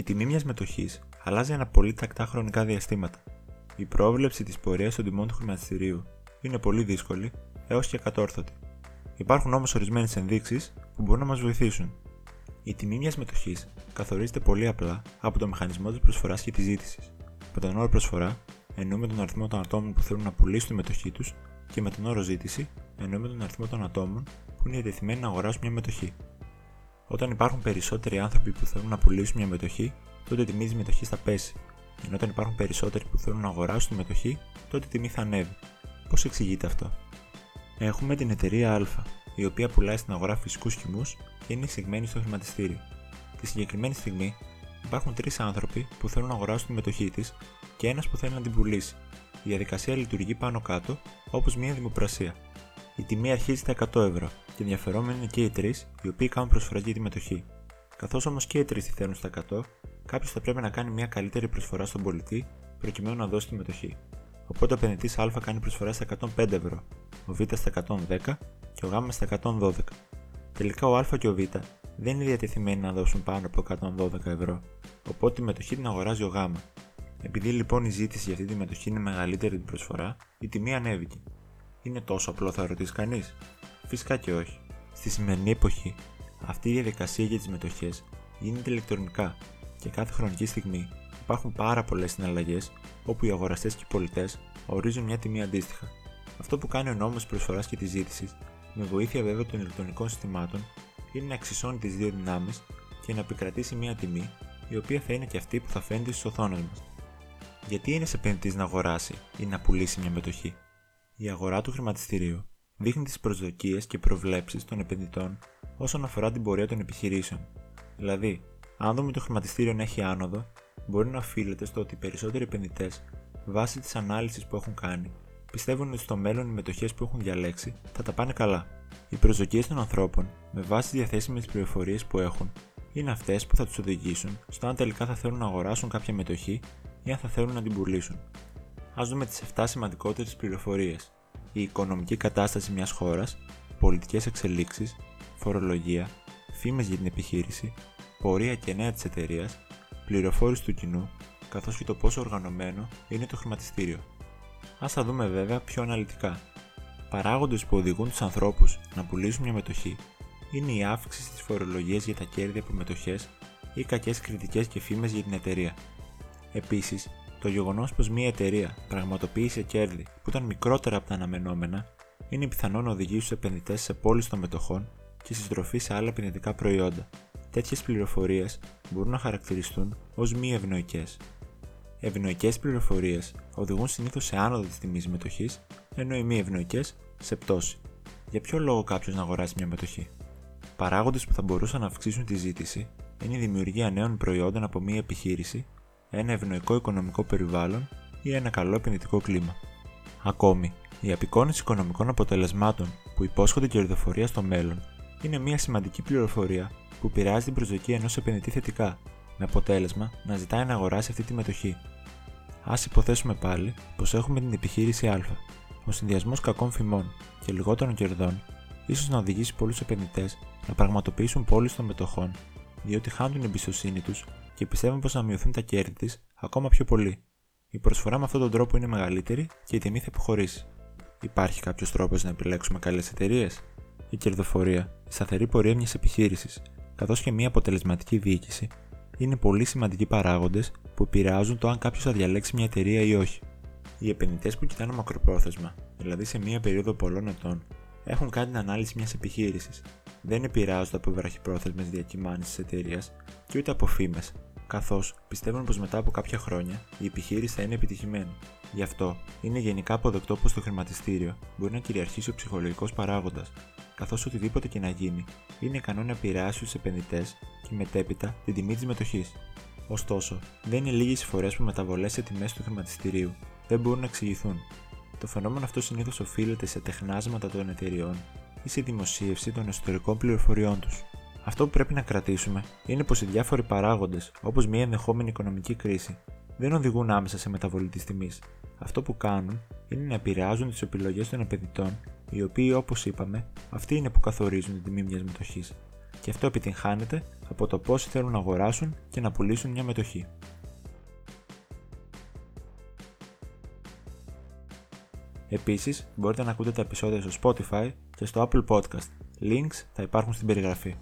Η τιμή μιας μετοχής αλλάζει ένα πολύ τακτά χρονικά διαστήματα. Η πρόβλεψη της πορείας των τιμών του χρηματιστηρίου είναι πολύ δύσκολη έως και κατόρθωτη. Υπάρχουν όμως ορισμένες ενδείξεις που μπορούν να μας βοηθήσουν. Η τιμή μιας μετοχής καθορίζεται πολύ απλά από το μηχανισμό της προσφοράς και της ζήτησης. Με τον όρο προσφορά εννοούμε τον αριθμό των ατόμων που θέλουν να πουλήσουν τη μετοχή τους και με τον όρο ζήτηση εννοούμε τον αριθμό των ατόμων που είναι διατεθειμένοι να αγοράσουν μια μετοχή. Όταν υπάρχουν περισσότεροι άνθρωποι που θέλουν να πουλήσουν μια μετοχή, τότε η τιμή της μετοχής θα πέσει. Ενώ όταν υπάρχουν περισσότεροι που θέλουν να αγοράσουν τη μετοχή, τότε η τιμή θα ανέβει. Πώς εξηγείται αυτό; Έχουμε την εταιρεία Α, η οποία πουλάει στην αγορά φυσικούς χυμούς και είναι εισηγμένη στο χρηματιστήριο. Τη συγκεκριμένη στιγμή υπάρχουν τρεις άνθρωποι που θέλουν να αγοράσουν τη μετοχή της και ένας που θέλει να την πουλήσει. Η διαδικασία λειτουργεί πάνω κάτω όπως μια δημοπρασία. Η τιμή αρχίζει στα 100 ευρώ και ενδιαφερόμενοι είναι και οι τρεις οι οποίοι κάνουν προσφορά για τη μετοχή. Καθώς όμως και οι τρεις τη θέλουν στα 100, κάποιος θα πρέπει να κάνει μια καλύτερη προσφορά στον πολιτή προκειμένου να δώσει τη μετοχή. Οπότε ο επενδυτής Α κάνει προσφορά στα 105 ευρώ, ο Β στα 110 και ο Γ στα 112. Τελικά ο Α και ο Β δεν είναι διατεθειμένοι να δώσουν πάνω από 112 ευρώ, οπότε τη μετοχή την αγοράζει ο Γ. Επειδή λοιπόν η ζήτηση για αυτή τη μετοχή είναι μεγαλύτερη την προσφορά, η τιμή ανέβηκε. Είναι τόσο απλό θα ρωτήσει κανείς. Φυσικά και όχι. Στη σημερινή εποχή, αυτή η διαδικασία για τις μετοχές γίνεται ηλεκτρονικά και κάθε χρονική στιγμή υπάρχουν πάρα πολλές συναλλαγές όπου οι αγοραστές και οι πολιτές ορίζουν μια τιμή αντίστοιχα. Αυτό που κάνει ο νόμος τη προσφοράς και της ζήτησης, με βοήθεια βέβαια των ηλεκτρονικών συστημάτων, είναι να εξισώνει τις δύο δυνάμεις και να επικρατήσει μια τιμή η οποία θα είναι και αυτή που θα φαίνεται στι οθόνες μας. Γιατί είναι επενδυτής να αγοράσει ή να πουλήσει μια μετοχή; Η αγορά του χρηματιστηρίου δείχνει τις προσδοκίες και προβλέψεις των επενδυτών όσον αφορά την πορεία των επιχειρήσεων. Δηλαδή, αν δούμε το χρηματιστήριο να έχει άνοδο, μπορεί να οφείλεται στο ότι οι περισσότεροι επενδυτές, βάσει της ανάλυσης που έχουν κάνει, πιστεύουν ότι στο μέλλον οι μετοχές που έχουν διαλέξει θα τα πάνε καλά. Οι προσδοκίες των ανθρώπων, με βάση τι διαθέσιμες πληροφορίες που έχουν, είναι αυτές που θα τους οδηγήσουν στο αν τελικά θα θέλουν να αγοράσουν κάποια μετοχή ή αν θα θέλουν να την πουλήσουν. Α δούμε τις 7 σημαντικότερες πληροφορίες. Η οικονομική κατάσταση μιας χώρας, πολιτικές εξελίξεις, φορολογία, φήμες για την επιχείρηση, πορεία και νέα της εταιρείας, πληροφόρηση του κοινού, καθώς και το πόσο οργανωμένο είναι το χρηματιστήριο. Α τα δούμε βέβαια πιο αναλυτικά. Παράγοντες που οδηγούν τους ανθρώπους να πουλήσουν μια μετοχή είναι η αύξηση της φορολογίας για τα κέρδη από μετοχές ή κακές κριτικές και φήμες για την εταιρεία. Επίσης, το γεγονός πως μια εταιρεία πραγματοποίησε κέρδη που ήταν μικρότερα από τα αναμενόμενα είναι πιθανό να οδηγήσει τους επενδυτές σε πώληση των μετοχών και συστροφή σε άλλα επενδυτικά προϊόντα. Τέτοιες πληροφορίες μπορούν να χαρακτηριστούν ως μη ευνοϊκές. Ευνοϊκές πληροφορίες οδηγούν συνήθως σε άνοδο της τιμής μετοχής, ενώ οι μη ευνοϊκές σε πτώση. Για ποιο λόγο κάποιος να αγοράσει μια μετοχή; Παράγοντες που θα μπορούσαν να αυξήσουν τη ζήτηση είναι η δημιουργία νέων προϊόντων από μια επιχείρηση ένα ευνοϊκό οικονομικό περιβάλλον ή ένα καλό επενδυτικό κλίμα. Ακόμη, η απεικόνηση οικονομικών αποτελεσμάτων που υπόσχονται κερδοφορία στο μέλλον είναι μια σημαντική πληροφορία που επηρεάζει την προσδοκία ενός επενδυτή θετικά, με αποτέλεσμα να ζητάει να αγοράσει αυτή τη μετοχή. Α υποθέσουμε πάλι πως έχουμε την επιχείρηση Α. Ο συνδυασμός κακών φημών και λιγότερων κερδών ίσως να οδηγήσει πολλούς επενδυτές να πραγματοποιήσουν πώληση των μετοχών, διότι χάνουν την εμπιστοσύνη τους και πιστεύουν πως θα μειωθούν τα κέρδη της ακόμα πιο πολύ. Η προσφορά με αυτόν τον τρόπο είναι μεγαλύτερη και η τιμή θα υποχωρήσει. Υπάρχει κάποιος τρόπος να επιλέξουμε καλές εταιρείες; Η κερδοφορία, η σταθερή πορεία μιας επιχείρησης, καθώς και μια αποτελεσματική διοίκηση, είναι πολύ σημαντικοί παράγοντες που επηρεάζουν το αν κάποιος θα διαλέξει μια εταιρεία ή όχι. Οι επενδυτές που κοιτάνε μακροπρόθεσμα, δηλαδή σε μια περίοδο πολλών ετών, έχουν κάνει την ανάλυση μιας επιχείρησης. Δεν επηρεάζονται από βραχυπρόθεσμες διακυμάνσεις της εταιρείας και ούτε από φήμες, καθώς πιστεύουν πως μετά από κάποια χρόνια η επιχείρηση θα είναι επιτυχημένη. Γι' αυτό είναι γενικά αποδεκτό πως το χρηματιστήριο μπορεί να κυριαρχήσει ο ψυχολογικός παράγοντας, καθώς οτιδήποτε και να γίνει είναι ικανό να επηρεάσει τους επενδυτές και μετέπειτα την τιμή της μετοχής. Ωστόσο, δεν είναι λίγες οι φορές που μεταβολές σε τιμές του χρηματιστηρίου δεν μπορούν να εξηγηθούν. Το φαινόμενο αυτό συνήθως οφείλεται σε τεχνάσματα των εταιριών ή σε δημοσίευση των εσωτερικών πληροφοριών τους. Αυτό που πρέπει να κρατήσουμε είναι πως οι διάφοροι παράγοντες, όπως μια ενδεχόμενη οικονομική κρίση, δεν οδηγούν άμεσα σε μεταβολή τη τιμής. Αυτό που κάνουν είναι να επηρεάζουν τις επιλογές των επενδυτών, οι οποίοι όπως είπαμε, αυτοί είναι που καθορίζουν την τιμή μιας μετοχής. και αυτό επιτυγχάνεται από το πόσοι θέλουν να αγοράσουν και να πουλήσουν μια μετοχή. Επίσης, μπορείτε να ακούτε τα επεισόδια στο Spotify και στο Apple Podcast. Links θα υπάρχουν στην περιγραφή.